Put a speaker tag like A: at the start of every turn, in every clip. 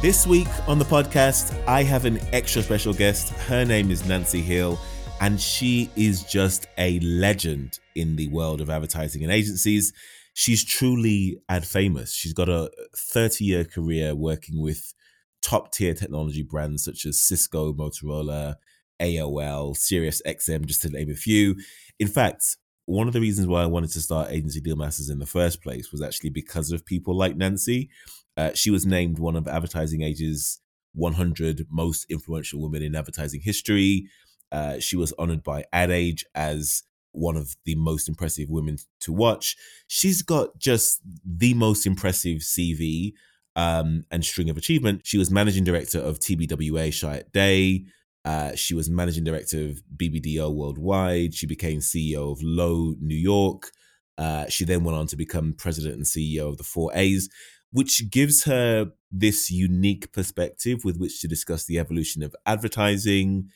A: This week on the podcast, I have an extra special guest. Her name is Nancy Hill, and she is just a legend in the world of advertising and agencies. She's truly ad famous. She's got a 30 year career working with top tier technology brands such as Cisco, Motorola, AOL, Sirius XM, just to name a few. In fact, one of the reasons why I wanted to start Agency Deal Masters in the first place was actually because of people like Nancy. Uh, she was named one of Advertising Age's 100 most influential women in advertising history. Uh, she was honored by Ad Age as one of the most impressive women to watch. She's got just the most impressive CV um, and string of achievement. She was managing director of TBWA Chiat Day. Uh, she was managing director of BBDO Worldwide. She became CEO of Lowe New York. Uh, she then went on to become president and CEO of the Four A's, which gives her this unique perspective with which to discuss the evolution of advertising,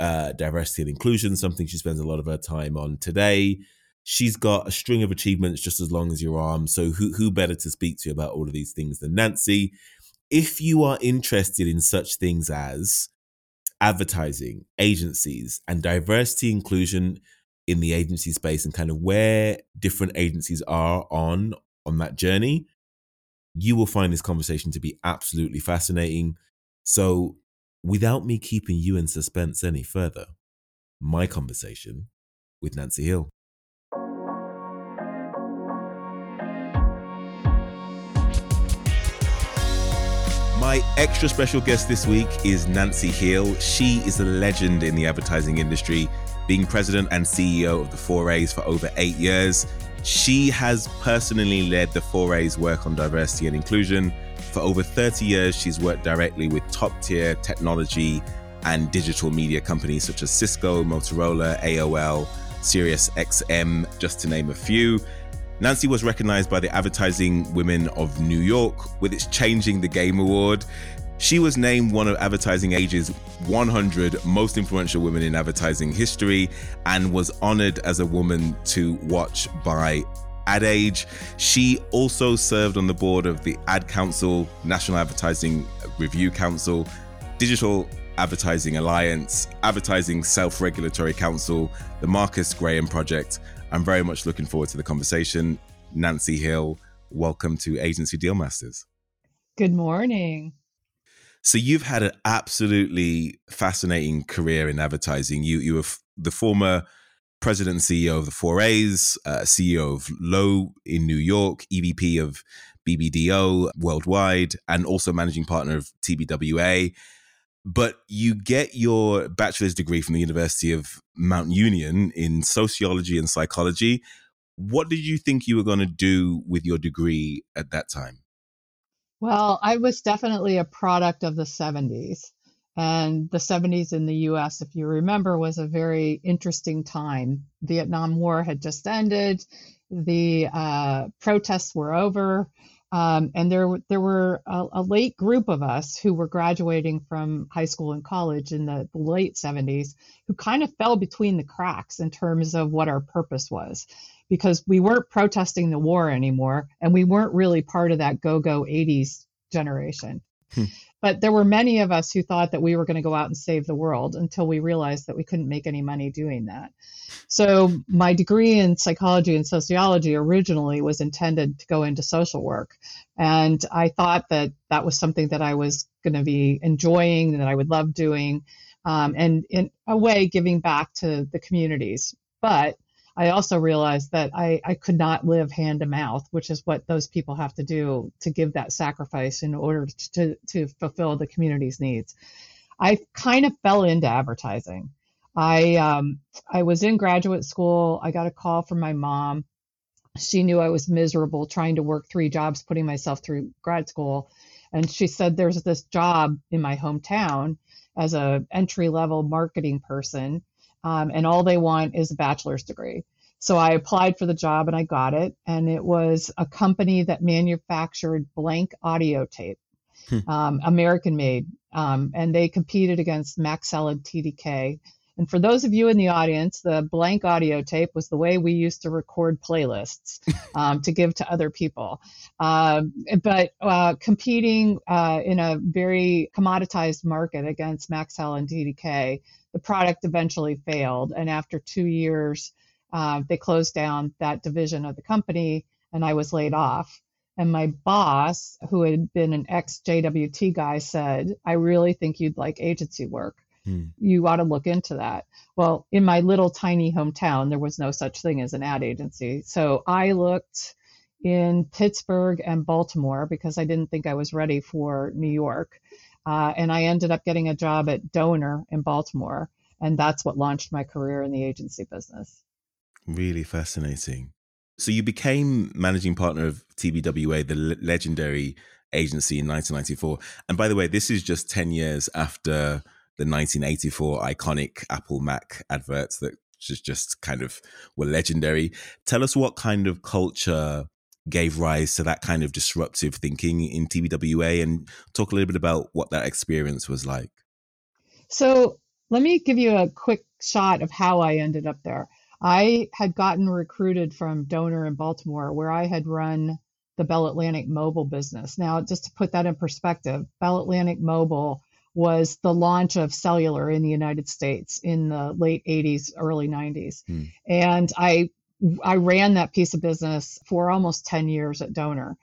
A: uh, diversity and inclusion, something she spends a lot of her time on today. She's got a string of achievements just as long as your arm. So, who, who better to speak to about all of these things than Nancy? If you are interested in such things as advertising, agencies, and diversity inclusion in the agency space and kind of where different agencies are on on that journey, you will find this conversation to be absolutely fascinating. So, without me keeping you in suspense any further, my conversation with Nancy Hill. My extra special guest this week is Nancy Hill. She is a legend in the advertising industry, being president and CEO of the Four A's for over eight years. She has personally led the Four A's work on diversity and inclusion. For over 30 years, she's worked directly with top tier technology and digital media companies such as Cisco, Motorola, AOL, Sirius XM, just to name a few. Nancy was recognized by the Advertising Women of New York with its Changing the Game Award. She was named one of Advertising Age's 100 most influential women in advertising history and was honored as a woman to watch by Ad Age. She also served on the board of the Ad Council, National Advertising Review Council, Digital Advertising Alliance, Advertising Self Regulatory Council, the Marcus Graham Project, I'm very much looking forward to the conversation. Nancy Hill, welcome to Agency Deal Masters.
B: Good morning.
A: So you've had an absolutely fascinating career in advertising. You you were f- the former president and CEO of the Four A's, uh, CEO of Lowe in New York, EVP of BBDO worldwide, and also managing partner of TBWA but you get your bachelor's degree from the University of Mount Union in sociology and psychology. What did you think you were going to do with your degree at that time?
B: Well, I was definitely a product of the 70s. And the 70s in the US, if you remember, was a very interesting time. Vietnam War had just ended, the uh, protests were over. Um, and there, there were a, a, late group of us who were graduating from high school and college in the, the late 70s who kind of fell between the cracks in terms of what our purpose was because we weren't protesting the war anymore and we weren't really part of that go go 80s generation. Hmm. But there were many of us who thought that we were going to go out and save the world until we realized that we couldn't make any money doing that. So, my degree in psychology and sociology originally was intended to go into social work. And I thought that that was something that I was going to be enjoying and that I would love doing, um, and in a way, giving back to the communities. But I also realized that I, I could not live hand to mouth, which is what those people have to do to give that sacrifice in order to, to fulfill the community's needs. I kind of fell into advertising. I um, I was in graduate school. I got a call from my mom. She knew I was miserable trying to work three jobs, putting myself through grad school, and she said there's this job in my hometown as a entry level marketing person um, and all they want is a bachelor's degree. So I applied for the job and I got it. And it was a company that manufactured blank audio tape, hmm. um, American made. Um, and they competed against Maxell and TDK. And for those of you in the audience, the blank audio tape was the way we used to record playlists um, to give to other people. Uh, but uh, competing uh, in a very commoditized market against Maxell and TDK, the product eventually failed. And after two years, uh, they closed down that division of the company, and I was laid off. And my boss, who had been an ex JWT guy, said, I really think you'd like agency work. Hmm. You ought to look into that. Well, in my little tiny hometown, there was no such thing as an ad agency. So I looked in Pittsburgh and Baltimore because I didn't think I was ready for New York. Uh, and I ended up getting a job at Doner in Baltimore. And that's what launched my career in the agency business.
A: Really fascinating. So you became managing partner of TBWA, the legendary agency in 1994. And by the way, this is just 10 years after the 1984 iconic Apple Mac adverts that just just kind of were legendary. Tell us what kind of culture gave rise to that kind of disruptive thinking in TBWA and talk a little bit about what that experience was like.
B: So, let me give you a quick shot of how I ended up there. I had gotten recruited from Doner in Baltimore, where I had run the Bell Atlantic mobile business. Now, just to put that in perspective, Bell Atlantic Mobile was the launch of cellular in the United States in the late 80s, early 90s. Hmm. And I I ran that piece of business for almost 10 years at Doner.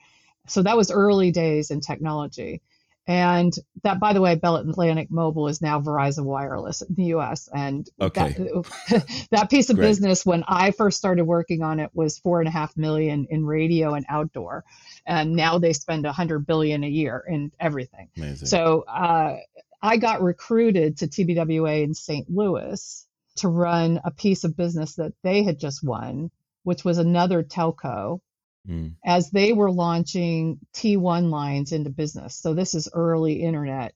B: So that was early days in technology. And that, by the way, Bell Atlantic Mobile is now Verizon Wireless in the US. And
A: okay.
B: that, that piece of business, when I first started working on it, was four and a half million in radio and outdoor. And now they spend a hundred billion a year in everything.
A: Amazing.
B: So uh, I got recruited to TBWA in St. Louis to run a piece of business that they had just won, which was another telco mm. as they were launching T1 lines into business. So this is early internet.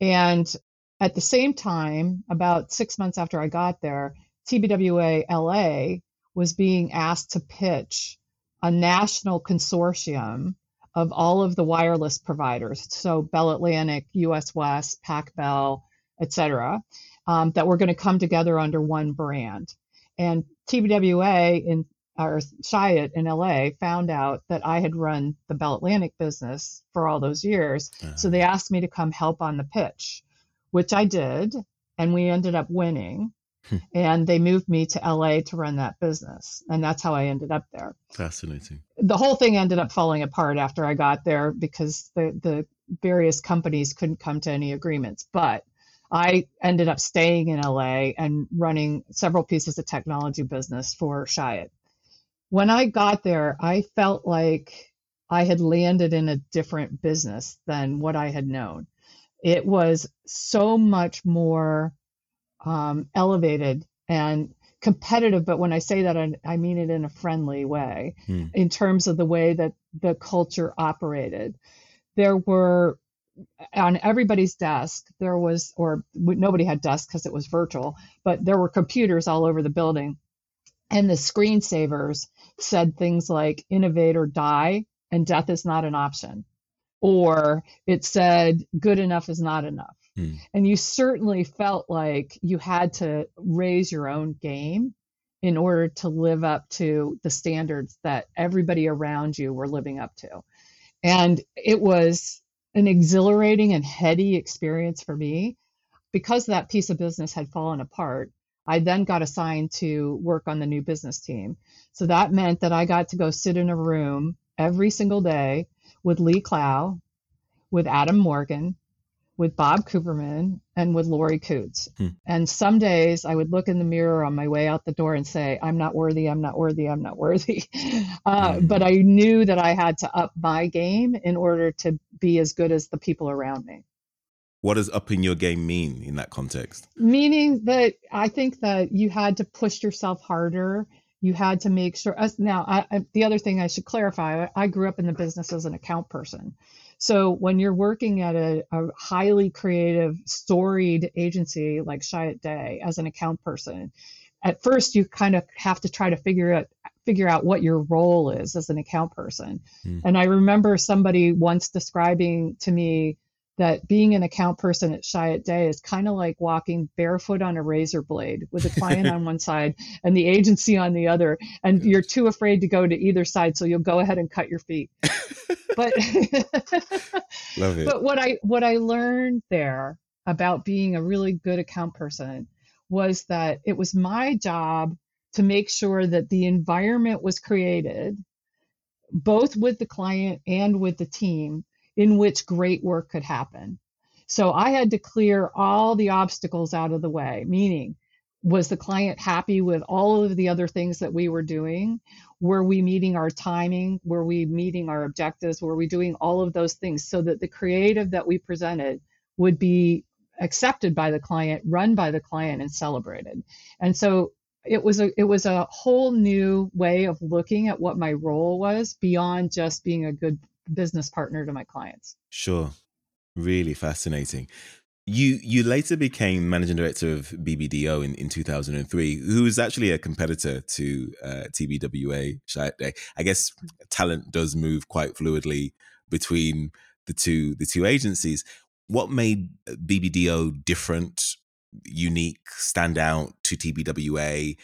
B: And at the same time, about six months after I got there, TBWA LA was being asked to pitch a national consortium of all of the wireless providers. So Bell Atlantic, US West, Pac Bell, et cetera, um, that were going to come together under one brand. And TBWA in or Chiat in LA found out that I had run the Bell Atlantic business for all those years. Uh-huh. So they asked me to come help on the pitch, which I did. And we ended up winning. Hmm. and they moved me to LA to run that business. And that's how I ended up there.
A: Fascinating.
B: The whole thing ended up falling apart after I got there because the, the various companies couldn't come to any agreements. But I ended up staying in LA and running several pieces of technology business for Chiat when I got there, I felt like I had landed in a different business than what I had known. It was so much more um, elevated and competitive, but when I say that, I, I mean it in a friendly way hmm. in terms of the way that the culture operated. There were on everybody's desk, there was, or nobody had desks because it was virtual, but there were computers all over the building and the screensavers said things like innovate or die, and death is not an option. Or it said good enough is not enough. Hmm. And you certainly felt like you had to raise your own game in order to live up to the standards that everybody around you were living up to. And it was an exhilarating and heady experience for me because that piece of business had fallen apart. I then got assigned to work on the new business team. So that meant that I got to go sit in a room every single day with Lee Clow, with Adam Morgan, with Bob Kuperman and with Laurie Coots. Hmm. And some days I would look in the mirror on my way out the door and say, I'm not worthy, I'm not worthy, I'm not worthy. Uh, hmm. But I knew that I had to up my game in order to be as good as the people around me.
A: What does upping your game mean in that context?
B: Meaning that I think that you had to push yourself harder. You had to make sure. Now, I, I, the other thing I should clarify I grew up in the business as an account person. So when you're working at a, a highly creative, storied agency like Chiat Day as an account person, at first you kind of have to try to figure out figure out what your role is as an account person. Mm. And I remember somebody once describing to me that being an account person at Chiat Day is kind of like walking barefoot on a razor blade with a client on one side and the agency on the other. And you're too afraid to go to either side, so you'll go ahead and cut your feet. but but what I what I learned there about being a really good account person was that it was my job to make sure that the environment was created both with the client and with the team in which great work could happen. So I had to clear all the obstacles out of the way, meaning, was the client happy with all of the other things that we were doing? Were we meeting our timing? Were we meeting our objectives? Were we doing all of those things so that the creative that we presented would be accepted by the client, run by the client, and celebrated? And so it was a it was a whole new way of looking at what my role was beyond just being a good business partner to my clients.
A: Sure. Really fascinating. You you later became managing director of BBDO in, in 2003, who was actually a competitor to uh, TBWA. I guess talent does move quite fluidly between the two the two agencies. What made BBDO different, unique, stand out to TBWA?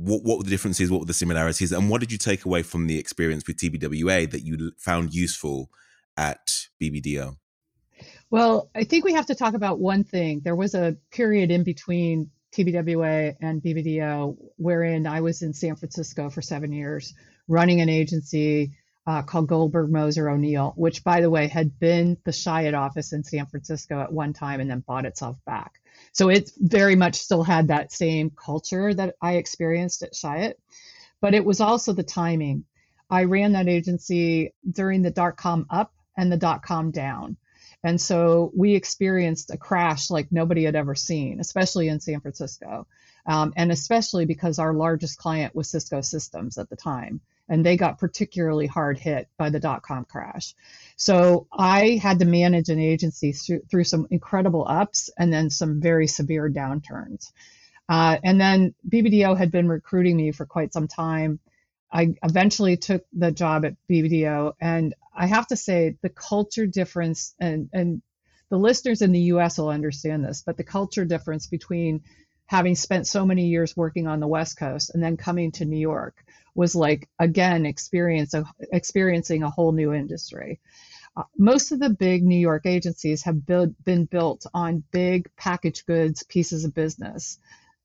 A: What what were the differences? What were the similarities? And what did you take away from the experience with TBWA that you found useful at BBDO?
B: Well, I think we have to talk about one thing. There was a period in between TBWA and BBDO wherein I was in San Francisco for seven years running an agency uh, called Goldberg Moser O'Neill, which, by the way, had been the Chiat office in San Francisco at one time and then bought itself back. So it very much still had that same culture that I experienced at Chiat, but it was also the timing. I ran that agency during the dot com up and the dot com down. And so we experienced a crash like nobody had ever seen, especially in San Francisco. Um, and especially because our largest client was Cisco Systems at the time. And they got particularly hard hit by the dot com crash. So I had to manage an agency through, through some incredible ups and then some very severe downturns. Uh, and then BBDO had been recruiting me for quite some time. I eventually took the job at BBDO, and I have to say the culture difference, and and the listeners in the U.S. will understand this, but the culture difference between having spent so many years working on the West Coast and then coming to New York was like again experience experiencing a whole new industry. Uh, most of the big New York agencies have build, been built on big packaged goods pieces of business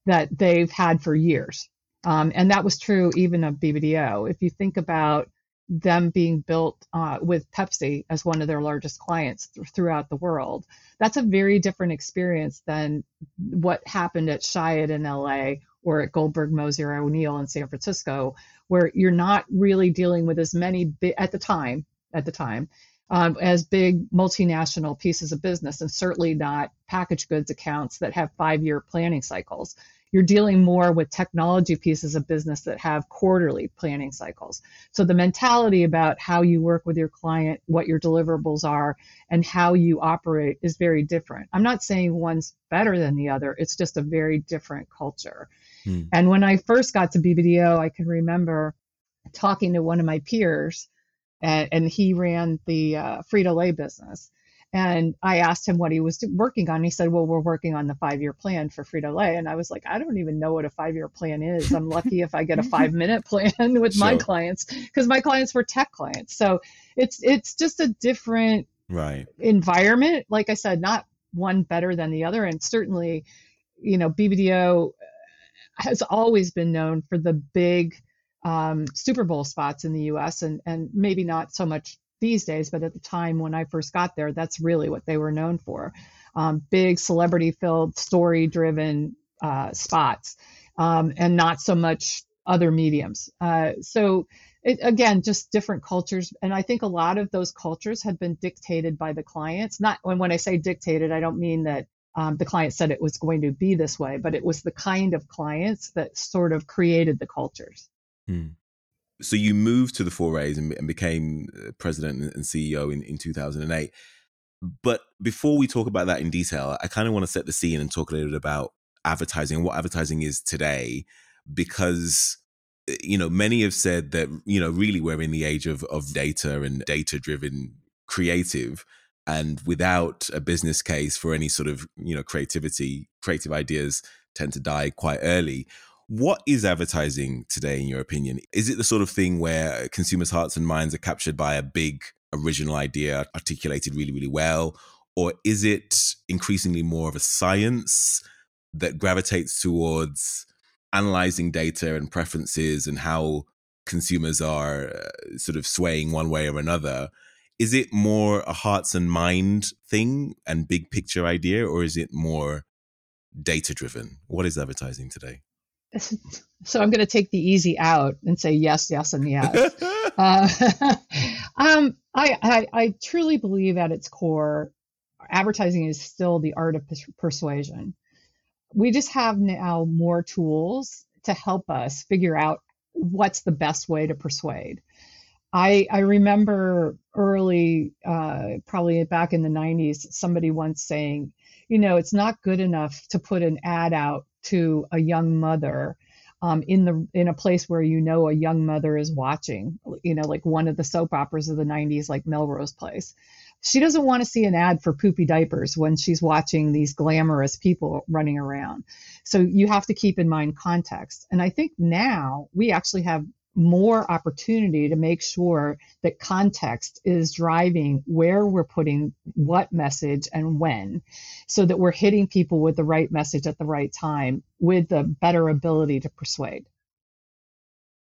B: that they've had for years. Um, and that was true even of BBDO. If you think about them being built uh, with Pepsi as one of their largest clients th- throughout the world, that's a very different experience than what happened at Chiat in LA or at Goldberg Moser O'Neill in San Francisco, where you're not really dealing with as many bi- at the time at the time um, as big multinational pieces of business, and certainly not packaged goods accounts that have five year planning cycles you're dealing more with technology pieces of business that have quarterly planning cycles. So the mentality about how you work with your client, what your deliverables are, and how you operate is very different. I'm not saying one's better than the other, it's just a very different culture. Hmm. And when I first got to BBDO, I can remember talking to one of my peers, and, and he ran the uh, Frito Lay business. And I asked him what he was working on. He said, Well, we're working on the five year plan for Frito Lay. And I was like, I don't even know what a five year plan is. I'm lucky if I get a five minute plan with sure. my clients because my clients were tech clients. So it's it's just a different
A: right
B: environment. Like I said, not one better than the other. And certainly, you know, BBDO has always been known for the big um, Super Bowl spots in the US and, and maybe not so much these days, but at the time when I first got there, that's really what they were known for. Um, big celebrity filled, story driven uh, spots, um, and not so much other mediums. Uh, so, it, again, just different cultures. And I think a lot of those cultures had been dictated by the clients. Not when, when I say dictated, I don't mean that um, the client said it was going to be this way, but it was the kind of clients that sort of created the cultures.
A: Hmm so you moved to the four A's and, and became uh, president and CEO in, in 2008. But before we talk about that in detail, I kind of want to set the scene and talk a little bit about advertising and what advertising is today, because uh, you know many have said that you know really we're in the age of of data and data driven creative. and without a business case for any sort of you know creativity creative ideas tend to die quite early what is advertising today in your opinion? Is it the sort of thing where consumers hearts and minds are captured by a big original idea articulated really really well? Or is it increasingly more of a science that gravitates towards analyzing data and preferences and how consumers are uh, sort of swaying one way or another? Is it more a hearts and mind thing and big picture idea or is it more data driven what is advertising today
B: so i'm going to take the easy out and say yes yes and yes. Uh, um, I, I, I truly believe at its core advertising is still the art of persuasion. We just have now more tools to help us figure out what's the best way to persuade. I, I remember early, uh, probably back in the 90s, somebody once saying, you know, it's not good enough to put an ad out to a young mother um, in the in a place where you know a young mother is watching, you know, like one of the soap operas of the 90s, like Melrose Place. She doesn't want to see an ad for poopy diapers when she's watching these glamorous people running around. So you have to keep in mind context. And I think now we actually have more opportunity to make sure that context is driving where we're putting what message and when so that we're hitting people with the right message at the right time with the better ability to persuade.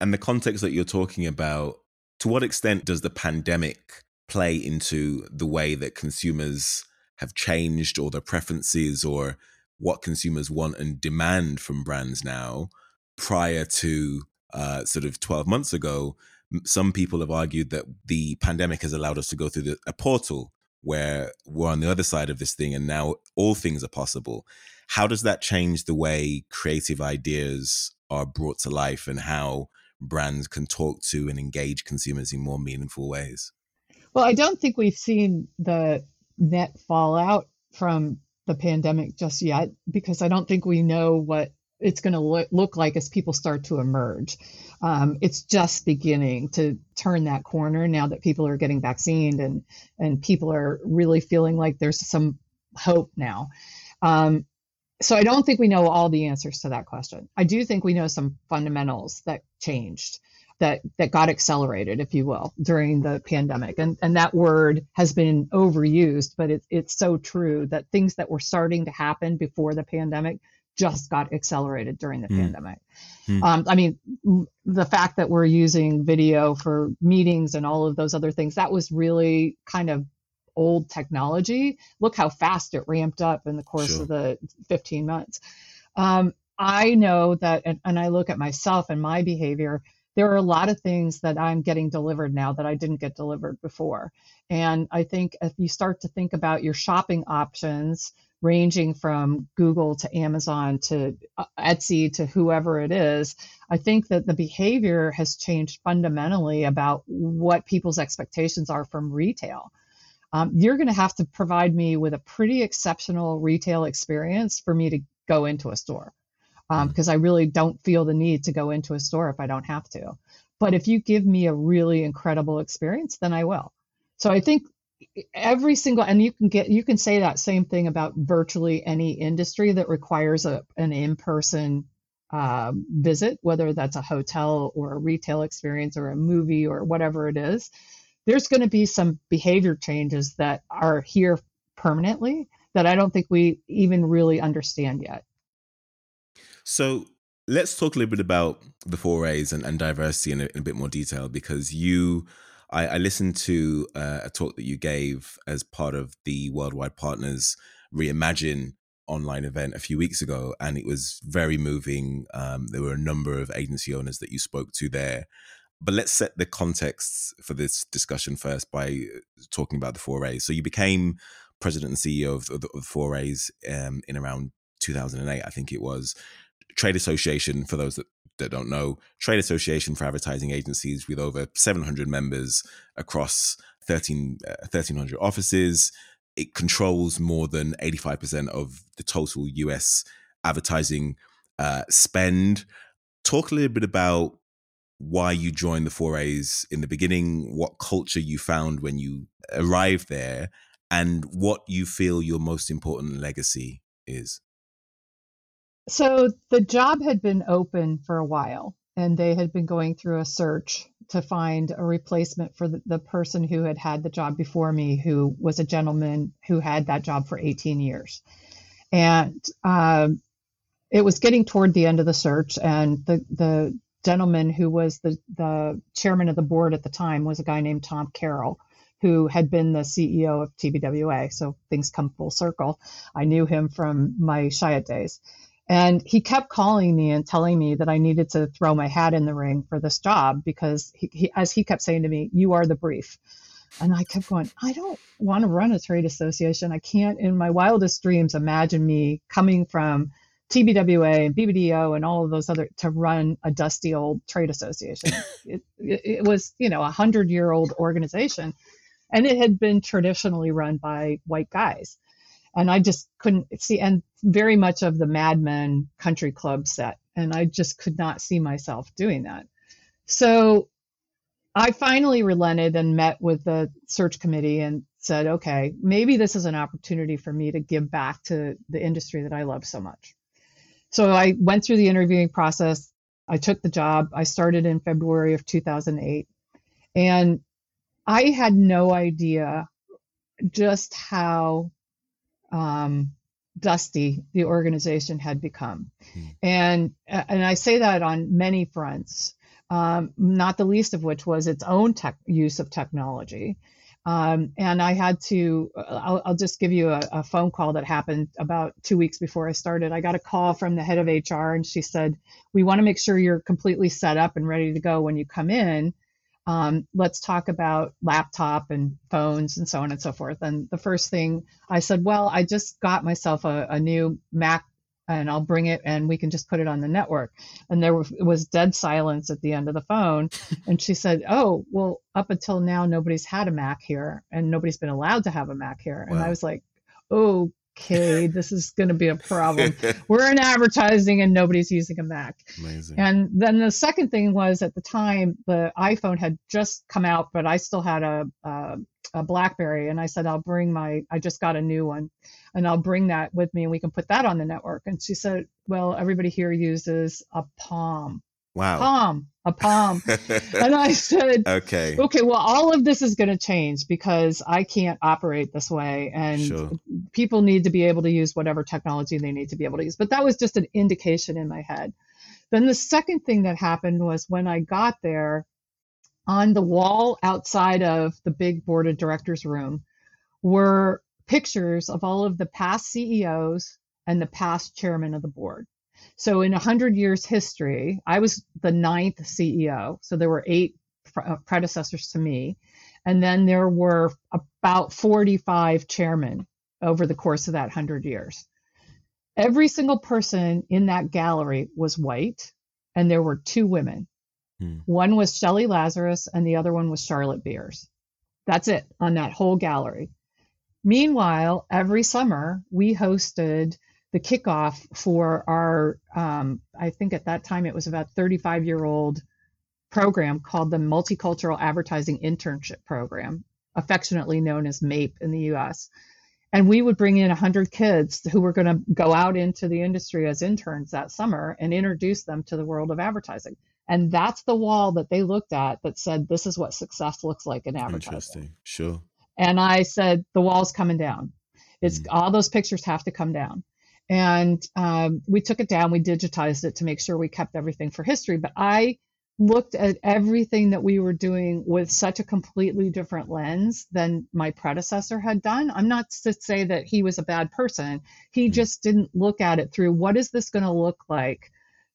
A: And the context that you're talking about, to what extent does the pandemic play into the way that consumers have changed or their preferences or what consumers want and demand from brands now prior to uh, sort of 12 months ago, some people have argued that the pandemic has allowed us to go through the, a portal where we're on the other side of this thing and now all things are possible. How does that change the way creative ideas are brought to life and how brands can talk to and engage consumers in more meaningful ways?
B: Well, I don't think we've seen the net fallout from the pandemic just yet because I don't think we know what it's going to look, look like as people start to emerge. Um, it's just beginning to turn that corner now that people are getting vaccinated and and people are really feeling like there's some hope now. Um, so I don't think we know all the answers to that question. I do think we know some fundamentals that changed that that got accelerated, if you will, during the pandemic. And and that word has been overused, but it, it's so true that things that were starting to happen before the pandemic just got accelerated during the mm. pandemic. Mm. Um, I mean, the fact that we're using video for meetings and all of those other things, that was really kind of old technology. Look how fast it ramped up in the course sure. of the 15 months. Um, I know that, and, and I look at myself and my behavior, there are a lot of things that I'm getting delivered now that I didn't get delivered before. And I think if you start to think about your shopping options, ranging from Google to Amazon to uh, Etsy to whoever it is, I think that the behavior has changed fundamentally about what people's expectations are from retail. Um, you're going to have to provide me with a pretty exceptional retail experience for me to go into a store um, because I really don't feel the need to go into a store if I don't have to. But if you give me a really incredible experience, then I will. So I think every single and you can get you can say that same thing about virtually any industry that requires a, an in-person uh, visit whether that's a hotel or a retail experience or a movie or whatever it is. There's going to be some behavior changes that are here permanently that i don't think we even really understand yet.
A: So let's talk a little bit about the four A's and, and diversity in a, in a bit more detail because you I, I listened to uh, a talk that you gave as part of the Worldwide Partners Reimagine online event a few weeks ago, and it was very moving. Um, there were a number of agency owners that you spoke to there. But let's set the context for this discussion first by uh, talking about the four A's. So you became president and CEO of, of the, of the four A's um, in around 2008, I think it was. Trade association, for those that that don't know, trade association for advertising agencies with over 700 members across 13, uh, 1,300 offices. It controls more than 85% of the total US advertising uh, spend. Talk a little bit about why you joined the four A's in the beginning, what culture you found when you arrived there, and what you feel your most important legacy is.
B: So the job had been open for a while, and they had been going through a search to find a replacement for the, the person who had had the job before me, who was a gentleman who had that job for 18 years. And um, it was getting toward the end of the search, and the, the gentleman who was the, the chairman of the board at the time was a guy named Tom Carroll who had been the CEO of TBWA. So things come full circle. I knew him from my Chiat days. And he kept calling me and telling me that I needed to throw my hat in the ring for this job because, he, he, as he kept saying to me, you are the brief. And I kept going, I don't want to run a trade association. I can't, in my wildest dreams, imagine me coming from TBWA and BBDO and all of those other to run a dusty old trade association. it, it, it was, you know, a hundred year old organization, and it had been traditionally run by white guys and I just couldn't see, and very much of the Mad Men country club set, and I just could not see myself doing that. So I finally relented and met with the search committee and said, okay, maybe this is an opportunity for me to give back to the industry that I love so much. So I went through the interviewing process. I took the job. I started in February of 2008. And I had no idea just how um, dusty the organization had become. Hmm. And, and I say that on many fronts, um, not the least of which was its own tech, use of technology. Um, and I had to, I'll, I'll just give you a, a, phone call that happened about two weeks before I started. I got a call from the head of HR and she said, We want to make sure you're completely set up and ready to go when you come in um, let's talk about laptop and phones and so on and so forth. And the first thing I said, well, I just got myself a, a new Mac and I'll bring it and we can just put it on the network. And there was dead silence at the end of the phone. And she said, Oh, well, up until now, nobody's had a Mac here and nobody's been allowed to have a Mac here. Wow. And I was like, Oh, okay, this is going to be a problem. We're in advertising and nobody's using a Mac. Amazing. And then the second thing was at the time the iPhone had just come out, but I still had a, a, a BlackBerry, and I said I'll bring my. I just got a new one, and I'll bring that with me, and we can put that on the network. And she said, well, everybody here uses a Palm.
A: Wow.
B: Palm, a palm. and I said, okay, okay, well, all of this is going to change because I can't operate this way. And sure. people need to be able to use whatever technology they need to be able to use. But that was just an indication in my head. Then the second thing that happened was when I got there, on the wall outside of the big board of directors room were pictures of all of the past CEOs and the past chairman of the board. So in 100 years history, I was the ninth CEO. So there were eight uh, predecessors to me. And then there were about 45 chairmen over the course of that 100 years. Every single person in that gallery was white, and there were two women. Hmm. One was Shelley Lazarus, and the other one was Charlotte Beers. That's it on that whole gallery. Meanwhile, every summer we hosted the kickoff for our, um, I think at that time it was about 35 year old program called the Multicultural Advertising Internship Program, affectionately known as MAIP in the US. And we would bring in 100 kids who were going to go out into the industry as interns that summer and introduce them to the world of advertising. And that's the wall that they looked at that said, this is what success looks like in advertising.
A: Interesting. Sure.
B: And I said, the wall's coming down. It's mm. all those pictures have to come down. And um, we took it down, we digitized it to make sure we kept everything for history. But I looked at everything that we were doing with such a completely different lens than my predecessor had done. I'm not to say that he was a bad person. He mm-hmm. just didn't look at it through what is this going to look like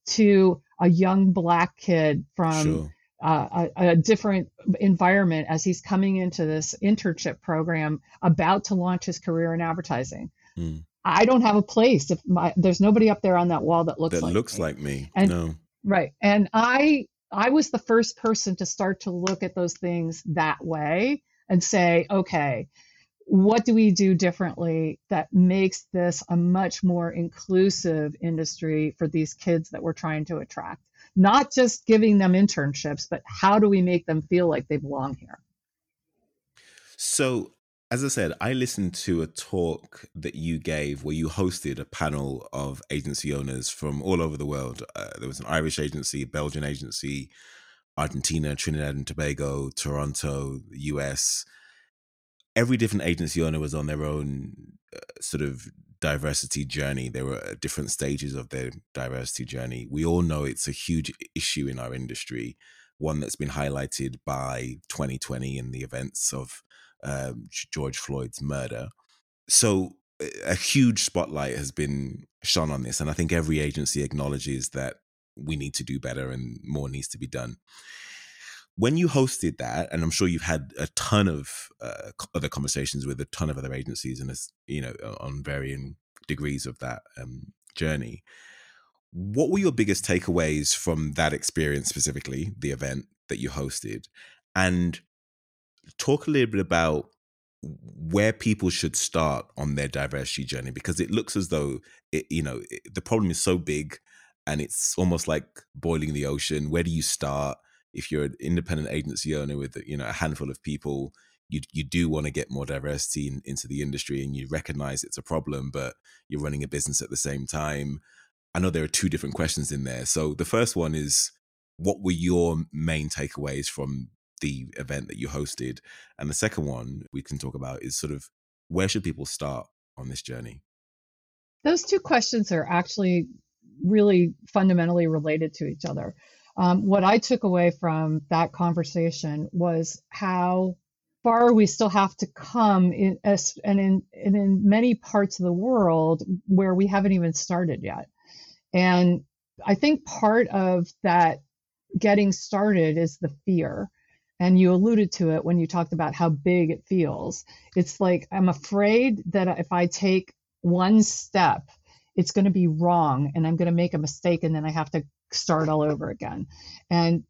B: to a young black kid from sure. uh, a, a, different environment as he's coming into this internship program about to launch his career in advertising. Mm. I don't have a place if my, there's nobody up there on that wall that looks
A: that
B: like
A: looks
B: me.
A: like me.
B: And,
A: no.
B: Right. And I I was the first person to start to look at those things that way and say, okay, what do we do differently that makes this a much more inclusive industry for these kids that we're trying to attract? Not just giving them internships, but how do we make them feel like they belong here?
A: So As I said, I listened to a talk that you gave where you hosted a panel of agency owners from all over the world. Uh, there was an Irish agency, Belgian agency, Argentina, Trinidad and Tobago, Toronto, US. Every different agency owner was on their own uh, sort of diversity journey. There were at different stages of their diversity journey. We all know it's a huge issue in our industry, one that's been highlighted by 2020 and the events of um, George Floyd's murder. So a huge spotlight has been shone on this, and I think every agency acknowledges that we need to do better and more needs to be done. When you hosted that, and I'm sure you've had a ton of uh, other conversations with a ton of other agencies, and you know on varying degrees of that um, journey. What were your biggest takeaways from that experience, specifically the event that you hosted, and talk a little bit about where people should start on their diversity journey because it looks as though it, you know it, the problem is so big and it's almost like boiling the ocean. Where do you start? If you're an independent agency owner with you know a handful of people you you do want to get more diversity in, into the industry and you recognize it's a problem but you're running a business at the same time. I know there are two different questions in there. So the first one is what were your main takeaways from the event that you hosted. And the second one we can talk about is sort of where should people start on this journey?
B: Those two questions are actually really fundamentally related to each other. Um, what I took away from that conversation was how far we still have to come in and in and in many parts of the world where we haven't even started yet. And I think part of that getting started is the fear and you alluded to it when you talked about how big it feels. It's like I'm afraid that if I take one step, it's going to be wrong and I'm going to make a mistake and then I have to start all over again. And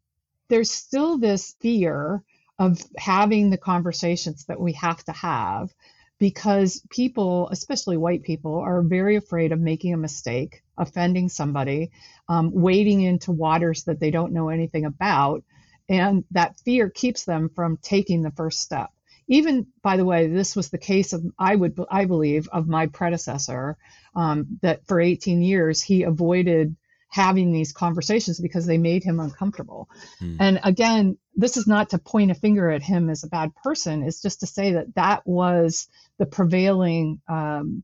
B: there's still this fear of having the conversations that we have to have because people, especially white people, are very afraid of making a mistake, offending somebody, um, wading into waters that they don't know anything about and that fear keeps them from taking the first step. Even, by the way, this was the case of, I would, I believe, of my predecessor, um, that for 18 years he avoided having these conversations because they made him uncomfortable. Mm. And again, this is not to point a finger at him as a bad person. It's just to say that that was the prevailing um,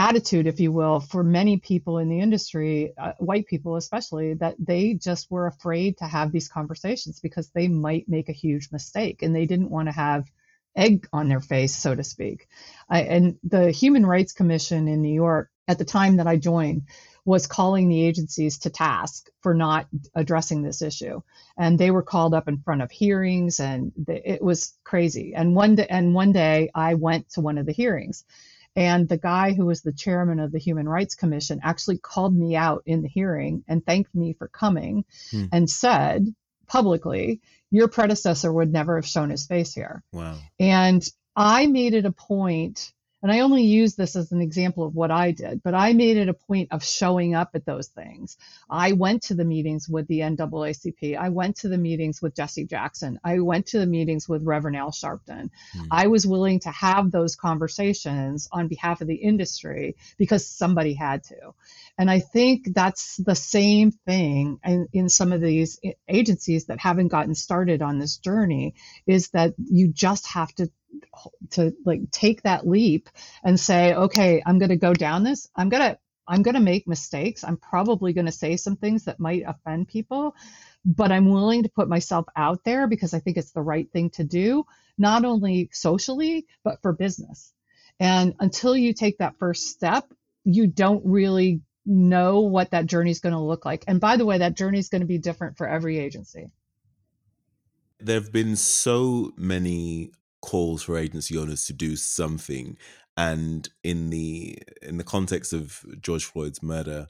B: attitude, if you will, for many people in the industry, uh, white people especially, that they just were afraid to have these conversations because they might make a huge mistake and they didn't want to have egg on their face, so to speak. I, and the Human Rights Commission in New York, at the time that I joined, was calling the agencies to task for not addressing this issue, and they were called up in front of hearings, and it was crazy. And one day, and one day, I went to one of the hearings, and the guy who was the chairman of the Human Rights Commission actually called me out in the hearing and thanked me for coming hmm. and said publicly, Your predecessor would never have shown his face here.
A: Wow.
B: And I made it a point and I only use this as an example of what I did, but I made it a point of showing up at those things. I went to the meetings with the NAACP. I went to the meetings with Jesse Jackson. I went to the meetings with Reverend Al Sharpton. Mm. I was willing to have those conversations on behalf of the industry because somebody had to. And I think that's the same thing in, in some of these agencies that haven't gotten started on this journey is that you just have to to like take that leap and say, okay, I'm going to go down this. I'm going to I'm going to make mistakes. I'm probably going to say some things that might offend people, but I'm willing to put myself out there because I think it's the right thing to do, not only socially, but for business. And until you take that first step, you don't really know what that journey is going to look like. And by the way, that journey is going to be different for every agency.
A: There have been so many calls for agency owners to do something. And in the in the context of George Floyd's murder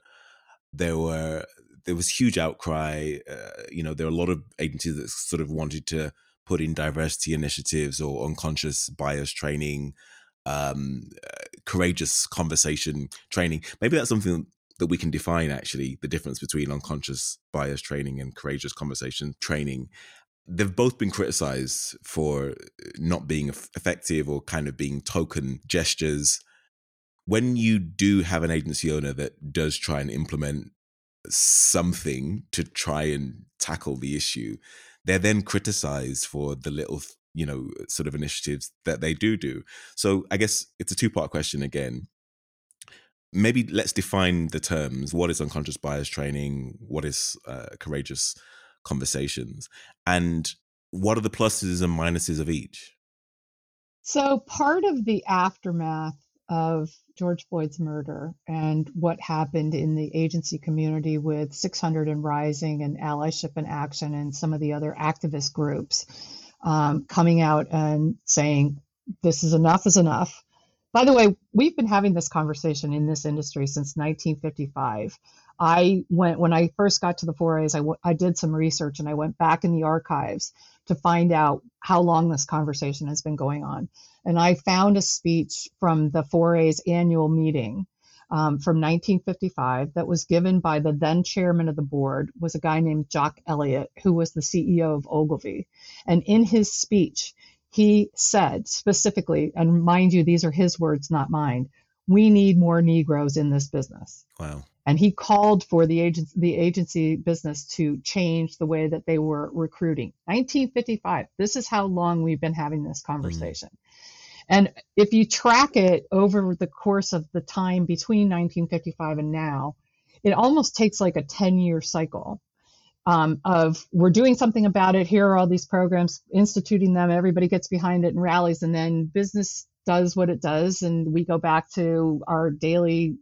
A: there were there was huge outcry uh, you know there are a lot of agencies that sort of wanted to put in diversity initiatives or unconscious bias training um, uh, courageous conversation training. Maybe that's something that we can define actually the difference between unconscious bias training and courageous conversation training they've both been criticized for not being effective or kind of being token gestures. When you do have an agency owner that does try and implement something to try and tackle the issue, they're then criticized for the little, you know, sort of initiatives that they do do. So I guess it's a two part question again. Maybe let's define the terms. What is unconscious bias training? What is uh, courageous conversations? And what are the pluses and minuses of each?
B: So, part of the aftermath of George Floyd's murder and what happened in the agency community with 600 and Rising and Allyship and Action and some of the other activist groups um, coming out and saying, this is enough is enough. By the way, we've been having this conversation in this industry since 1955. I went, when I first got to the 4As, I, w- I did some research and I went back in the archives to find out how long this conversation has been going on. And I found a speech from the 4A's annual meeting um, from 1955 that was given by the then chairman of the board was a guy named Jock Elliott, who was the CEO of Ogilvy. And in his speech, he said specifically, and mind you, these are his words, not mine, we need more Negroes in this business.
A: Wow.
B: And he called for the agency, the agency business to change the way that they were recruiting. 1955. This is how long we've been having this conversation. Mm. And if you track it over the course of the time between 1955 and now, it almost takes like a 10 year cycle um, of we're doing something about it. Here are all these programs, instituting them. Everybody gets behind it and rallies, and then business does what it does, and we go back to our daily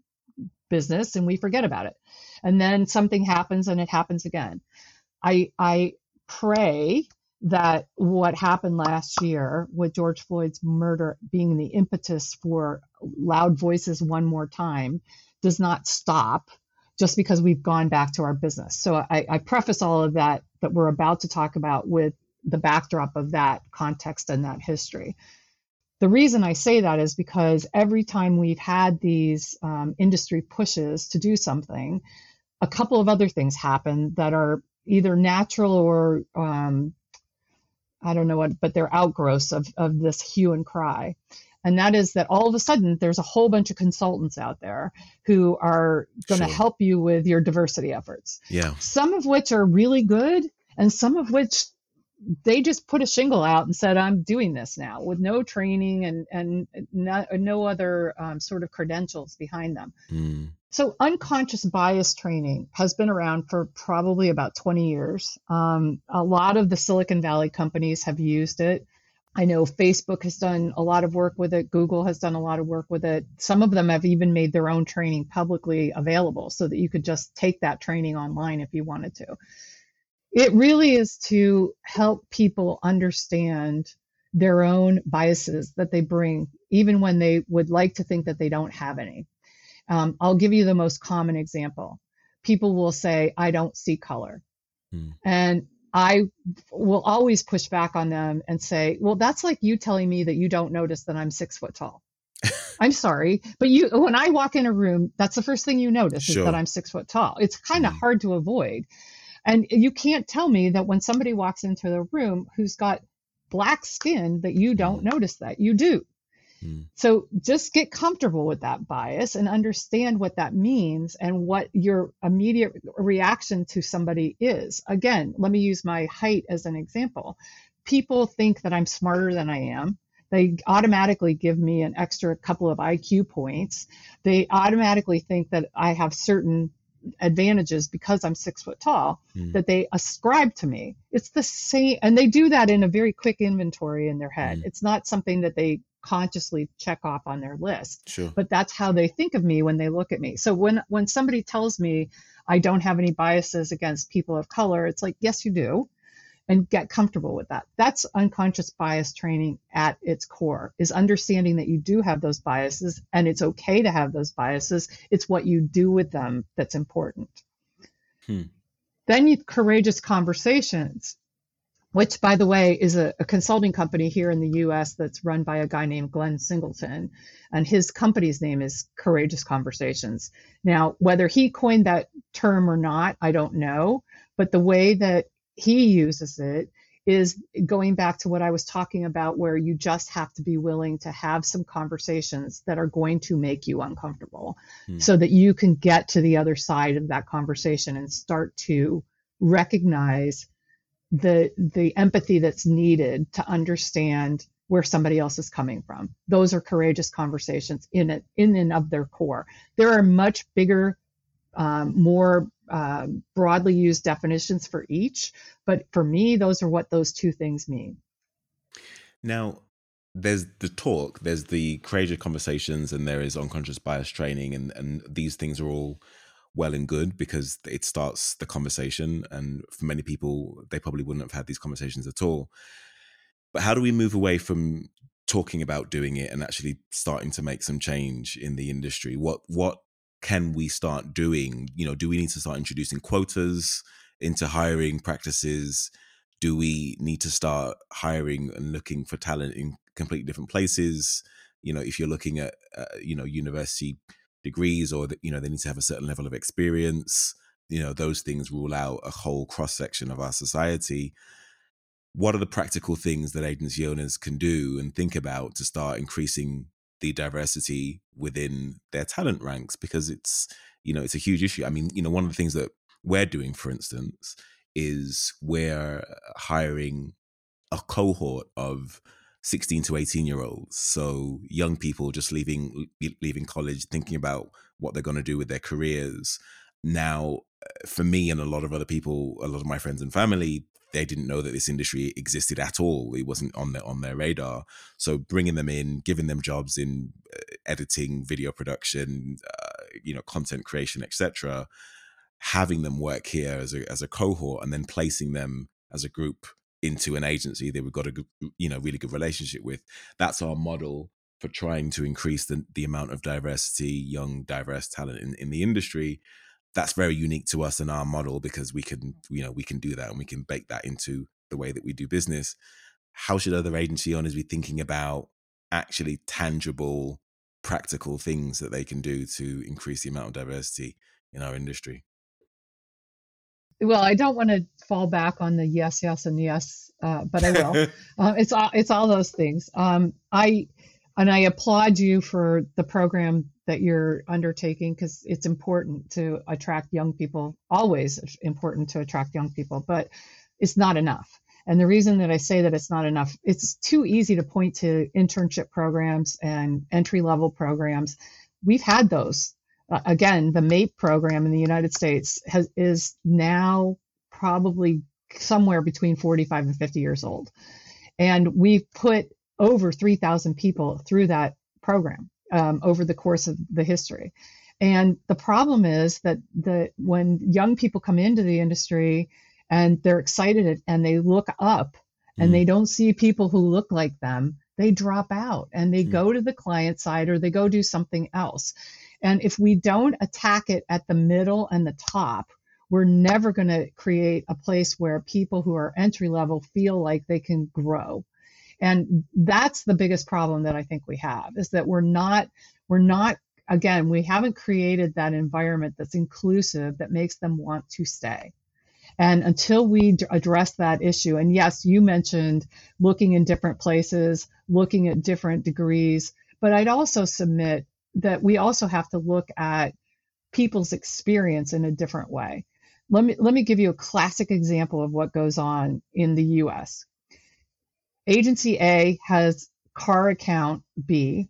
B: business and we forget about it. And then something happens, and it happens again. I I pray that what happened last year with George Floyd's murder being the impetus for loud voices one more time does not stop just because we've gone back to our business. So I, I preface all of that that we're about to talk about with the backdrop of that context and that history. The reason I say that is because every time we've had these um, industry pushes to do something, a couple of other things happen that are either natural or um, I don't know what, but they're outgrowths of, of this hue and cry and that is that all of a sudden there's a whole bunch of consultants out there who are going to sure. help you with your diversity efforts.
A: Yeah.
B: Some of which are really good and some of which they just put a shingle out and said I'm doing this now with no training and and no, no other um, sort of credentials behind them. Mm. So unconscious bias training has been around for probably about 20 years. Um, a lot of the Silicon Valley companies have used it. I know Facebook has done a lot of work with it. Google has done a lot of work with it. Some of them have even made their own training publicly available so that you could just take that training online if you wanted to. It really is to help people understand their own biases that they bring, even when they would like to think that they don't have any. Um, I'll give you the most common example. People will say, I don't see color. Hmm. And I will always push back on them and say, well, that's like you telling me that you don't notice that I'm six foot tall. I'm sorry, but you, when I walk in a room, that's the first thing you notice sure. is that I'm six foot tall. It's kind of mm. hard to avoid. And you can't tell me that when somebody walks into the room who's got black skin that you don't mm. notice that you do. Hmm. So just get comfortable with that bias and understand what that means and what your immediate reaction to somebody is. Again, let me use my height as an example. People think that I'm smarter than I am. They automatically give me an extra couple of IQ points. They automatically think that I have certain advantages because I'm six foot tall mm. that they ascribe to me. It's the same, and they do that in a very quick inventory in their head. Mm. It's not something that they consciously check off on their list.
A: Sure.
B: But that's how they think of me when they look at me. So when when somebody tells me I don't have any biases against people of color, it's like, yes, you do. And get comfortable with that. That's unconscious bias training at its core, is understanding that you do have those biases and it's okay to have those biases. It's what you do with them that's important. Hmm. Then you courageous conversations which, by the way, is a, a, consulting company here in the US that's run by a guy named Glenn Singleton. And his company's name is Courageous Conversations. Now, whether he coined that term or not, I don't know. But the way that he uses it is going back to what I was talking about, where you just have to be willing to have some conversations that are going to make you uncomfortable hmm. so that you can get to the other side of that conversation and start to recognize the the empathy that's needed to understand where somebody else is coming from. Those are courageous conversations in it, in and of their core. There are much bigger, um, more uh, broadly used definitions for each, but for me, those are what those two things mean.
A: Now, there's the talk, there's the courageous conversations, and there is unconscious bias training, and and these things are all well and good because it starts the conversation. And for many people, they probably wouldn't have had these conversations at all. But how do we move away from talking about doing it and actually starting to make some change in the industry? What what can we start doing? You know, do we need to start introducing quotas into hiring practices? Do we need to start hiring and looking for talent in completely different places? You know, if you're looking at uh, you know university degrees or you know they need to have a certain level of experience, you know, those things rule out a whole cross section of our society what are the practical things that agency owners can do and think about to start increasing the diversity within their talent ranks because it's you know it's a huge issue. I mean you know one of the things that we're doing for instance is we're hiring a cohort of 16 to 18 year olds. So young people just leaving leaving college thinking about what they're going to do with their careers. Now uh, for me and a lot of other people a lot of my friends and family they didn't know that this industry existed at all. It wasn't on their on their radar. So bringing them in, giving them jobs in uh, editing, video production, uh, you know, content creation, etc. Having them work here as a as a cohort, and then placing them as a group into an agency that we've got a you know really good relationship with. That's our model for trying to increase the the amount of diversity, young diverse talent in in the industry that's very unique to us and our model because we can you know we can do that and we can bake that into the way that we do business. How should other agency owners be thinking about actually tangible practical things that they can do to increase the amount of diversity in our industry?
B: Well i don't want to fall back on the yes yes and yes uh, but i will. Uh, it's all it's all those things. Um, i and i applaud you for the program that you're undertaking because it's important to attract young people, always important to attract young people, but it's not enough. And the reason that I say that it's not enough, it's too easy to point to internship programs and entry level programs. We've had those. Uh, again, the MAIP program in the United States has, is now probably somewhere between 45 and 50 years old. And we've put over 3,000 people through that program um, over the course of the history. And the problem is that the when young people come into the industry and they're excited and they look up and they mm. don't see people who look like them, they drop out and they mm. go to the client side or they go do something else. And if we don't attack it at the middle and the top, we're never going to create a place where people who are entry level feel like they can grow. And that's the biggest problem that I think we have is that we're not, we're not, again, we haven't created that environment that's inclusive that makes them want to stay. And until we address that issue, and yes, you mentioned looking in different places, looking at different degrees, but I'd also submit that we also have to look at people's experience in a different way. Let me let me give you a classic example of what goes on in the US. Agency A has car account B,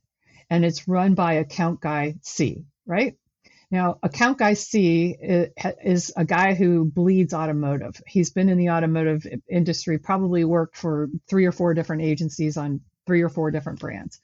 B: and it's run by account guy C, right? Now, account guy C is a guy who bleeds automotive. He's been in the automotive industry, probably worked for three or four different agencies on three or four different brands.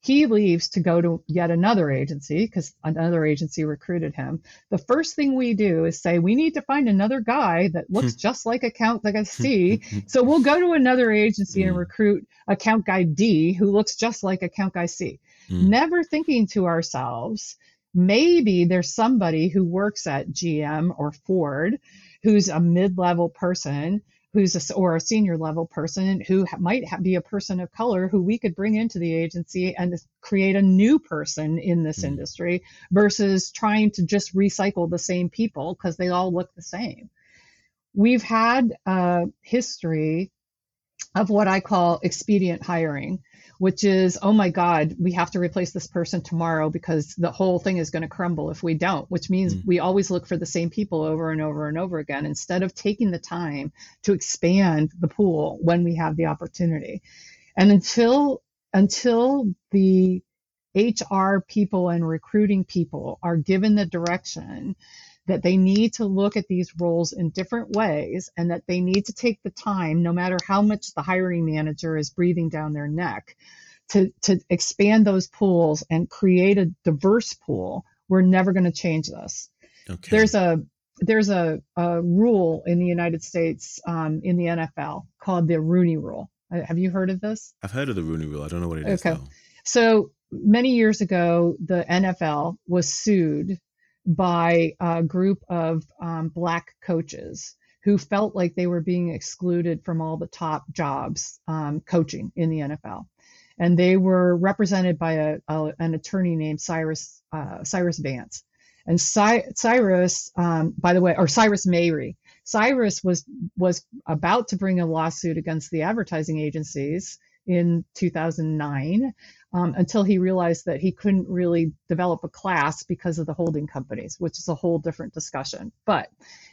B: He leaves to go to yet another agency because another agency recruited him. The first thing we do is say, we need to find another guy that looks just like account guy C. so we'll go to another agency and mm. recruit account guy D who looks just like account guy C. Mm. Never thinking to ourselves, maybe there's somebody who works at GM or Ford who's a mid-level person who's a, or a senior level person who might be a person of color who we could bring into the agency and create a new person in this mm industry versus trying to just recycle the same people because they all look the same. We've had a history of what I call expedient hiring, which is, oh my God, we have to replace this person tomorrow because the whole thing is going to crumble if we don't, which means mm. we always look for the same people over and over and over again instead of taking the time to expand the pool when we have the opportunity. And until until the HR people and recruiting people are given the direction that they need to look at these roles in different ways and that they need to take the time, no matter how much the hiring manager is breathing down their neck, to, to expand those pools and create a diverse pool, we're never going to change this. Okay. There's a there's a, a, rule in the United States um, in the NFL called the Rooney Rule. Uh, have you heard of this?
A: I've heard of the Rooney Rule. I don't know what it is. Okay.
B: So many years ago, the NFL was sued by a group of um, black coaches who felt like they were being excluded from all the top jobs um, coaching in the NFL. And they were represented by a, a an attorney named Cyrus uh, Cyrus Vance. And Cy- Cyrus, um, by the way, or Cyrus Mehri, Cyrus was was about to bring a lawsuit against the advertising agencies in 2009 um, until he realized that he couldn't really develop a class because of the holding companies, which is a whole different discussion. But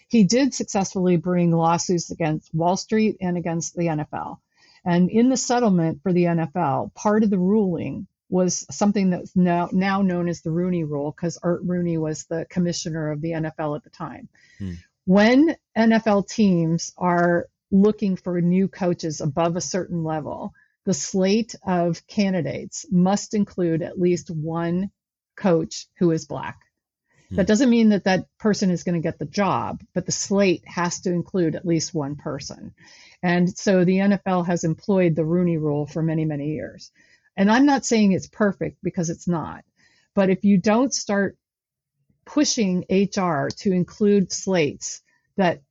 B: he did successfully bring lawsuits against Wall Street and against the NFL. And in the settlement for the NFL, part of the ruling was something that's now, now known as the Rooney Rule, because Art Rooney was the commissioner of the NFL at the time. Hmm. When NFL teams are looking for new coaches above a certain level, the slate of candidates must include at least one coach who is black. Hmm. That doesn't mean that that person is going to get the job, but the slate has to include at least one person. And so the NFL has employed the Rooney rule for many, many years. And I'm not saying it's perfect because it's not. But if you don't start pushing HR to include slates that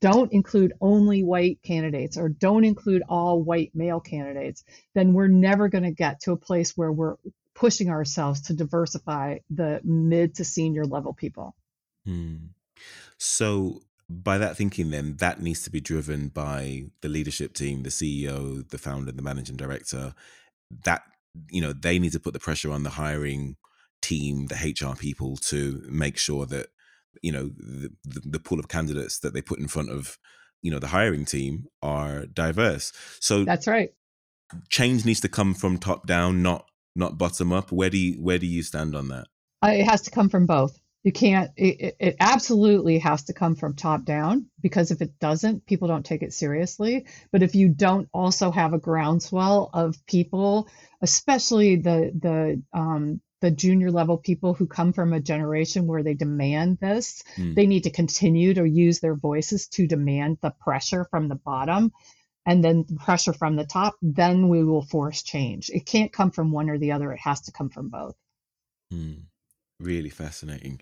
B: don't include only white candidates or don't include all white male candidates, then we're never going to get to a place where we're pushing ourselves to diversify the mid to senior level people.
A: Hmm. So, by that thinking, then that needs to be driven by the leadership team, the CEO, the founder, the managing director. That, you know, they need to put the pressure on the hiring team, the HR people to make sure that you know the, the, the pool of candidates that they put in front of you know the hiring team are diverse. So
B: that's right.
A: change needs to come from top down not not bottom up. Where do you where do you stand on that?
B: Uh, it has to come from both. You can't it, it absolutely has to come from top down because if it doesn't people don't take it seriously. But if you don't also have a groundswell of people especially the the um, the junior level people who come from a generation where they demand this. Mm. They need to continue to use their voices to demand the pressure from the bottom and then pressure from the top. Then we will force change. It can't come from one or the other, it has to come from both.
A: Mm. Really fascinating,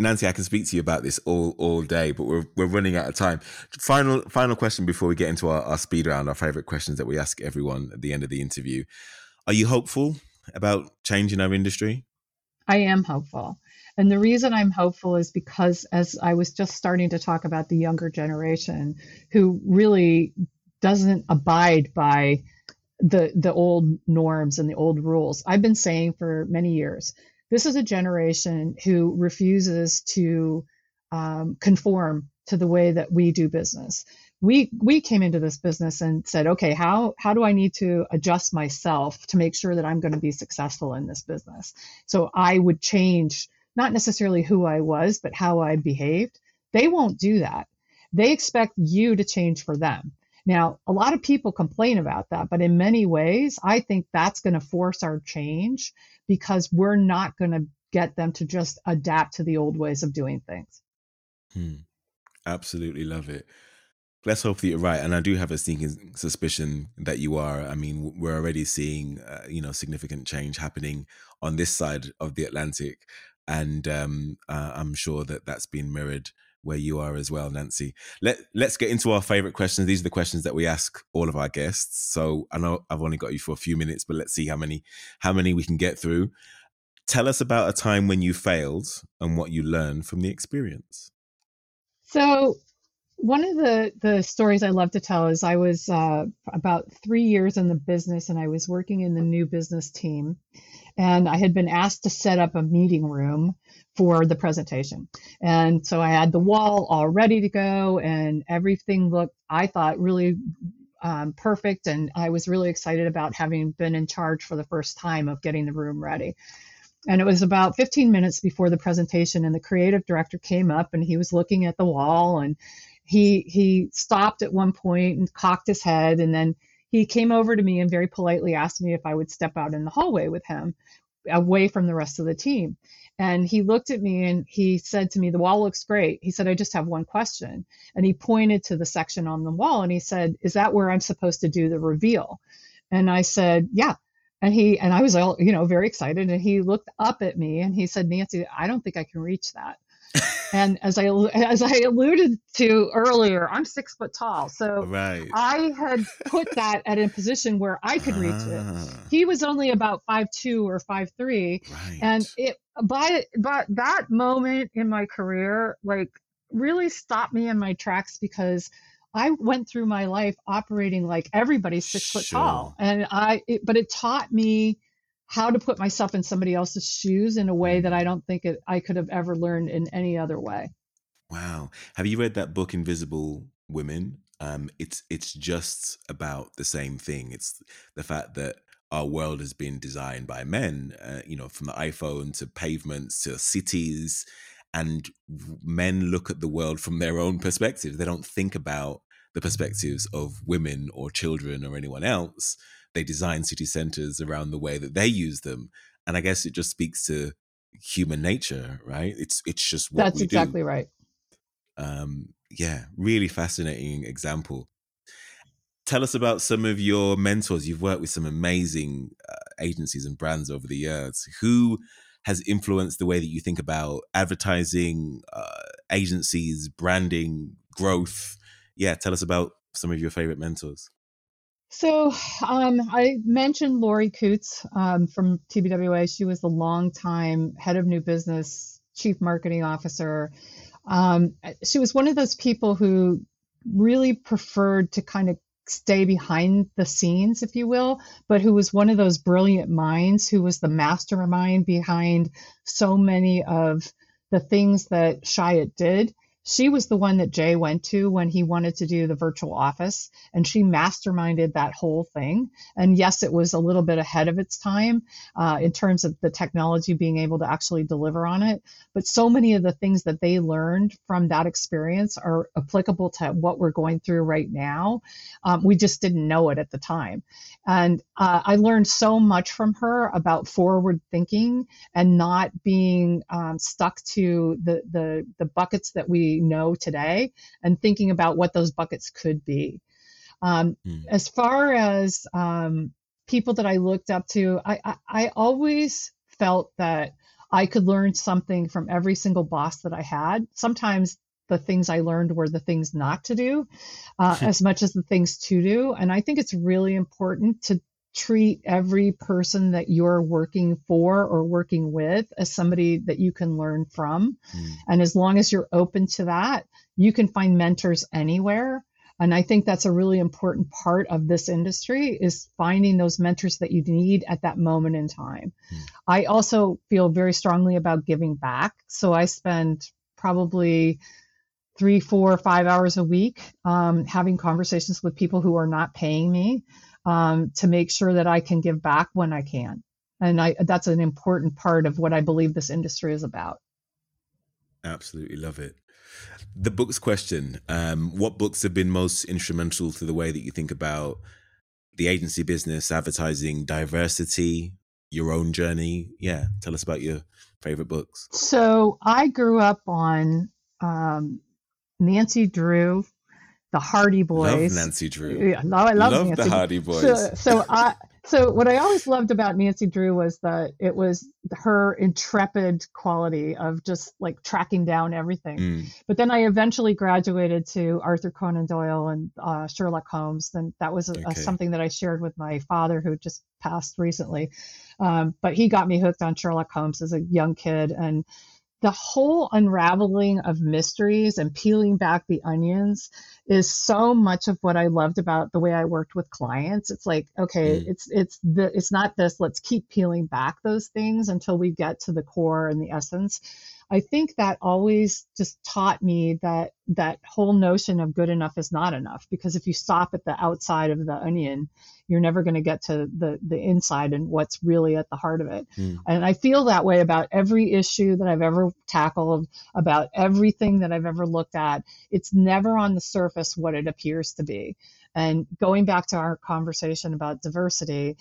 A: Nancy. I can speak to you about this all all day, but we're we're running out of time. Final final question before we get into our, our speed round, our favorite questions that we ask everyone at the end of the interview. Are you hopeful about changing our industry?
B: I am hopeful. And the reason I'm hopeful is because, as I was just starting to talk about the younger generation who really doesn't abide by the, the old norms and the old rules, I've been saying for many years this is a generation who refuses to um, conform to the way that we do business we we came into this business and said okay how how do i need to adjust myself to make sure that i'm going to be successful in this business? So i would change not necessarily who i was but how i behaved. They won't do that. They expect you to change for them. Now a lot of people complain about that but in many ways i think that's going to force our change because we're not going to get them to just adapt to the old ways of doing things.
A: Hmm. absolutely love it let's hope that you're right. And I do have a sneaking suspicion that you are. I mean, we're already seeing, uh, you know, significant change happening on this side of the Atlantic. And um, uh, I'm sure that that's been mirrored where you are as well, Nancy. Let Let's get into our favorite questions. These are the questions that we ask all of our guests. So I know I've only got you for a few minutes, but let's see how many how many we can get through. Tell us about a time when you failed and what you learned from the experience.
B: So one of the the stories I love to tell is I was uh, about three years in the business, and I was working in the new business team, and I had been asked to set up a meeting room for the presentation, and so I had the wall all ready to go, and everything looked I thought really um, perfect, and I was really excited about having been in charge for the first time of getting the room ready. And it was about 15 minutes before the presentation, and the creative director came up and he was looking at the wall and he he stopped at one point and cocked his head and then he came over to me and very politely asked me if I would step out in the hallway with him away from the rest of the team. And he looked at me and he said to me, The wall looks great. He said, I just have one question. And he pointed to the section on the wall and he said, Is that where I'm supposed to do the reveal? And I said, Yeah. And he and I was all, you know, very excited. And he looked up at me and he said, Nancy, I don't think I can reach that and as I as I alluded to earlier, I'm six foot tall, so
A: right.
B: I had put that at a position where I could reach it.
A: Ah.
B: He was only about five two or five three,
A: Right.
B: and it by but that moment in my career, like really stopped me in my tracks because I went through my life operating like everybody's six foot tall, and I it, but it taught me how to put myself in somebody else's shoes in a way
A: Mm.
B: that I don't think it, I could have ever learned in any other way.
A: Wow. Have you read that book, Invisible Women? Um, it's it's just about the same thing. It's the fact that our world has been designed by men. Uh, you know, from the iPhone to pavements to cities, and men look at the world from their own perspective. They don't think about the perspectives of women or children or anyone else. They design city centers around the way that they use them, and I guess it just speaks to human nature, right? It's it's just what
B: That's
A: we do.
B: exactly right.
A: um yeah really fascinating example. Tell us about some of your mentors. You've worked with some amazing uh, agencies and brands over the years. Who has influenced the way that you think about advertising uh, agencies branding growth? Yeah tell us about some of your favorite mentors
B: So um, I mentioned Laurie Coots um, from TBWA. She was the longtime head of new business, chief marketing officer. Um, she was one of those people who really preferred to kind of stay behind the scenes, if you will, but who was one of those brilliant minds who was the mastermind behind so many of the things that Chiat did. She was the one that Jay went to when he wanted to do the virtual office, and she masterminded that whole thing. And yes, it was a little bit ahead of its time uh, in terms of the technology being able to actually deliver on it. But so many of the things that they learned from that experience are applicable to what we're going through right now. Um, we just didn't know it at the time. And uh, I learned so much from her about forward thinking and not being um, stuck to the, the the buckets that we know today, and thinking about what those buckets could be. Um,
A: Mm.
B: as far as um, people that I looked up to, I, I, I always felt that I could learn something from every single boss that I had. Sometimes the things I learned were the things not to do, uh, as much as the things to do. And I think it's really important to treat every person that you're working for or working with as somebody that you can learn from.
A: Mm.
B: And as long as you're open to that, you can find mentors anywhere. And I think that's a really important part of this industry is finding those mentors that you need at that moment in time.
A: Hmm.
B: I also feel very strongly about giving back. So I spend probably three, four, five hours a week um, having conversations with people who are not paying me um, to make sure that I can give back when I can. And I, that's an important part of what I believe this industry is about.
A: Absolutely love it. The books question um, What books have been most instrumental to the way that you think about the agency business, advertising, diversity, your own journey? Yeah, tell us about your favorite books.
B: So I grew up on um, Nancy Drew, the Hardy Boys.
A: Love Nancy Drew.
B: Yeah, no, I love,
A: Love
B: Nancy.
A: the Hardy Boys.
B: So, so I so what I always loved about Nancy Drew was that it was her intrepid quality of just like tracking down everything.
A: Mm,
B: But then I eventually graduated to Arthur Conan Doyle and uh, Sherlock Holmes. And that was a, a- something that I shared with my father, who just passed recently. Um, but he got me hooked on Sherlock Holmes as a young kid. And the whole unraveling of mysteries and peeling back the onions is so much of what I loved about the way I worked with clients. It's like, okay, mm. it's it's the it's not this, let's keep peeling back those things until we get to the core and the essence. I think that always just taught me that that whole notion of good enough is not enough because if you stop at the outside of the onion, you're never going to get to the the inside and what's really at the heart of it. Mm. And I feel that way about every issue that I've ever tackled, about everything that I've ever looked at. It's never on the surface what it appears to be. And going back to our conversation about diversity,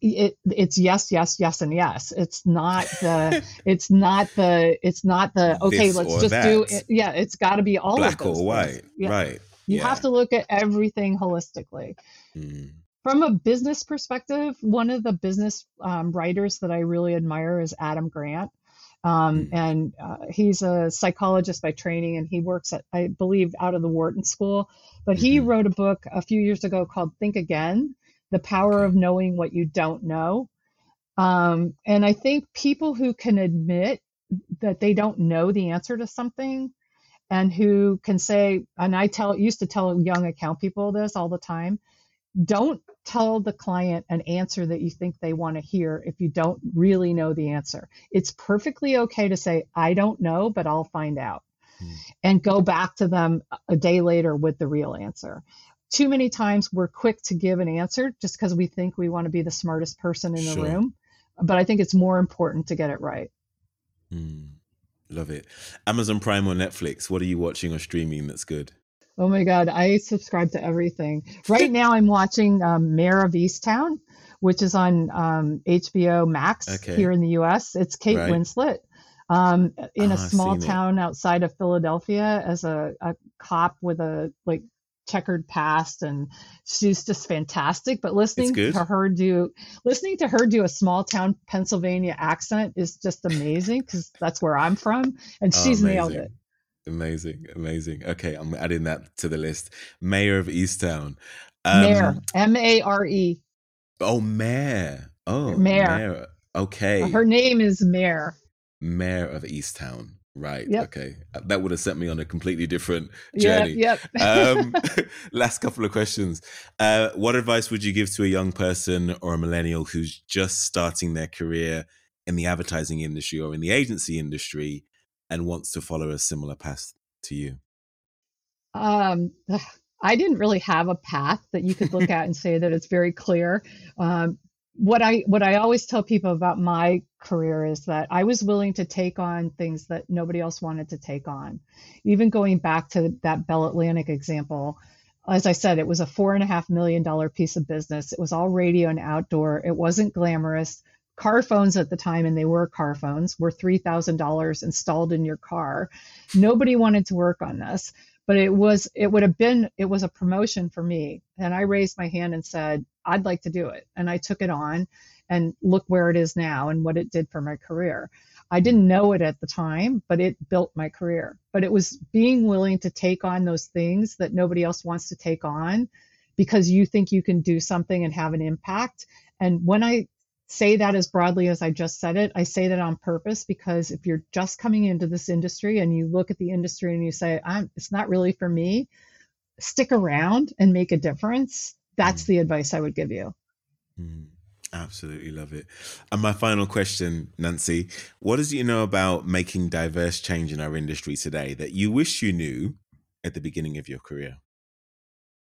B: it it's yes yes yes and yes it's not the it's not the it's not the okay this let's just that. do it yeah it's got to be all
A: black or white yeah. right
B: you yeah. have to look at everything holistically mm. from a business perspective one of the business um, writers that i really admire is adam grant um, mm. and uh, he's a psychologist by training and he works at i believe out of the wharton school but mm-hmm. he wrote a book a few years ago called think again the power of knowing what you don't know. Um, and I think people who can admit that they don't know the answer to something and who can say, and I tell used to tell young account people this all the time, don't tell the client an answer that you think they want to hear if you don't really know the answer. It's perfectly okay to say, I don't know, but I'll find out. Hmm. And go back to them a day later with the real answer too many times we're quick to give an answer just because we think we want to be the smartest person in the sure. room. But I think it's more important to get it right.
A: Mm, love it. Amazon Prime or Netflix, what are you watching or streaming that's good?
B: Oh my God, I subscribe to everything. Right now, I'm watching um, Mare of Easttown, which is on um, HBO Max okay. here in the US. It's Kate right. Winslet. Um, in a small town it. outside of Philadelphia as a, a cop with a like checkered past and she's just fantastic but listening to her do listening to her do a small town pennsylvania accent is just amazing because that's where i'm from and oh, she's nailed it.
A: Amazing amazing. Okay i'm adding that to the list. Mayor of easttown. Um,
B: Mare, m-a-r-e
A: oh mayor. Oh Mare. Mare. okay.
B: Her name is mayor.
A: Mayor of easttown Right. Yep. Okay. Uh, that would have sent me on a completely different journey.
B: Yep.
A: yep. um, last couple of questions. Uh, what advice would you give to a young person or a millennial who's just starting their career in the advertising industry or in the agency industry and wants to follow a similar path to you?
B: Um, I didn't really have a path that you could look at and say that it's very clear. Um, what I what I always tell people about my career is that I was willing to take on things that nobody else wanted to take on. Even going back to that Bell Atlantic example, as I said, it was a four and a half million dollar piece of business. It was all radio and outdoor. It wasn't glamorous. Car phones at the time, and they were car phones, were three thousand dollars installed in your car. Nobody wanted to work on this but it was it would have been it was a promotion for me. And i raised my hand and said i'd like to do it. And i took it on and look where it is now and what it did for my career. I didn't know it at the time but it built my career. But it was being willing to take on those things that nobody else wants to take on because you think you can do something and have an impact. And when i say that as broadly as I just said it. I say that on purpose because if you're just coming into this industry and you look at the industry and you say, I'm, it's not really for me, stick around and make a difference. That's mm. the advice I would give you.
A: Mm. Absolutely love it. And my final question, Nancy, what does you know about making diverse change in our industry today that you wish you knew at the beginning of your career?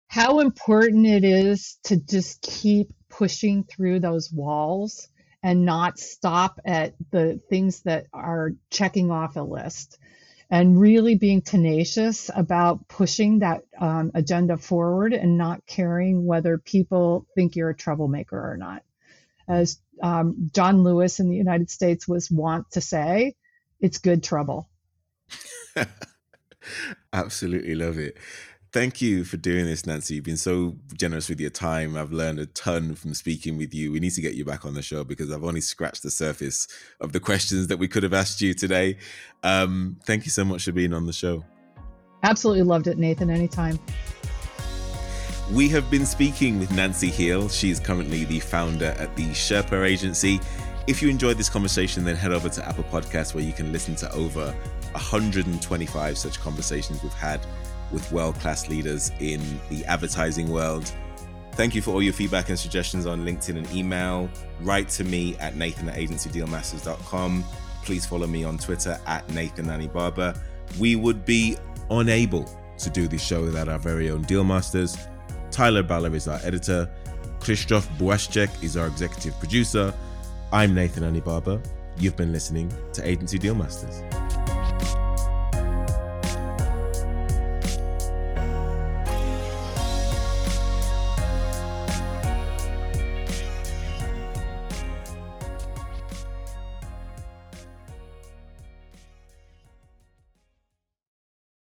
B: How important it is to just keep pushing through those walls and not stop at the things that are checking off a list and really being tenacious about pushing that um, agenda forward and not caring whether people think you're a troublemaker or not. As um, John Lewis in the United States was wont to say, it's good trouble.
A: Absolutely love it. Thank you for doing this, Nancy. You've been so generous with your time. I've learned a ton from speaking with you. We need to get you back on the show because I've only scratched the surface of the questions that we could have asked you today. Um, thank you so much for being on the show.
B: Absolutely loved it, Nathan. Anytime.
A: We have been speaking with Nancy Hill. She's currently the founder at the Sherpa Agency If you enjoyed this conversation, then head over to Apple Podcasts where you can listen to over 125 such conversations we've had with world class leaders in the advertising world. Thank you for all your feedback and suggestions on LinkedIn and email. Write to me at nathan at agencydealmasters.com. Please follow me on Twitter at Nathan Barber. We would be unable to do this show without our very own deal masters. Tyler Baller is our editor. Krzysztof Błaszczyk is our executive producer. I'm Nathan Barber. You've been listening to Agency Deal Masters.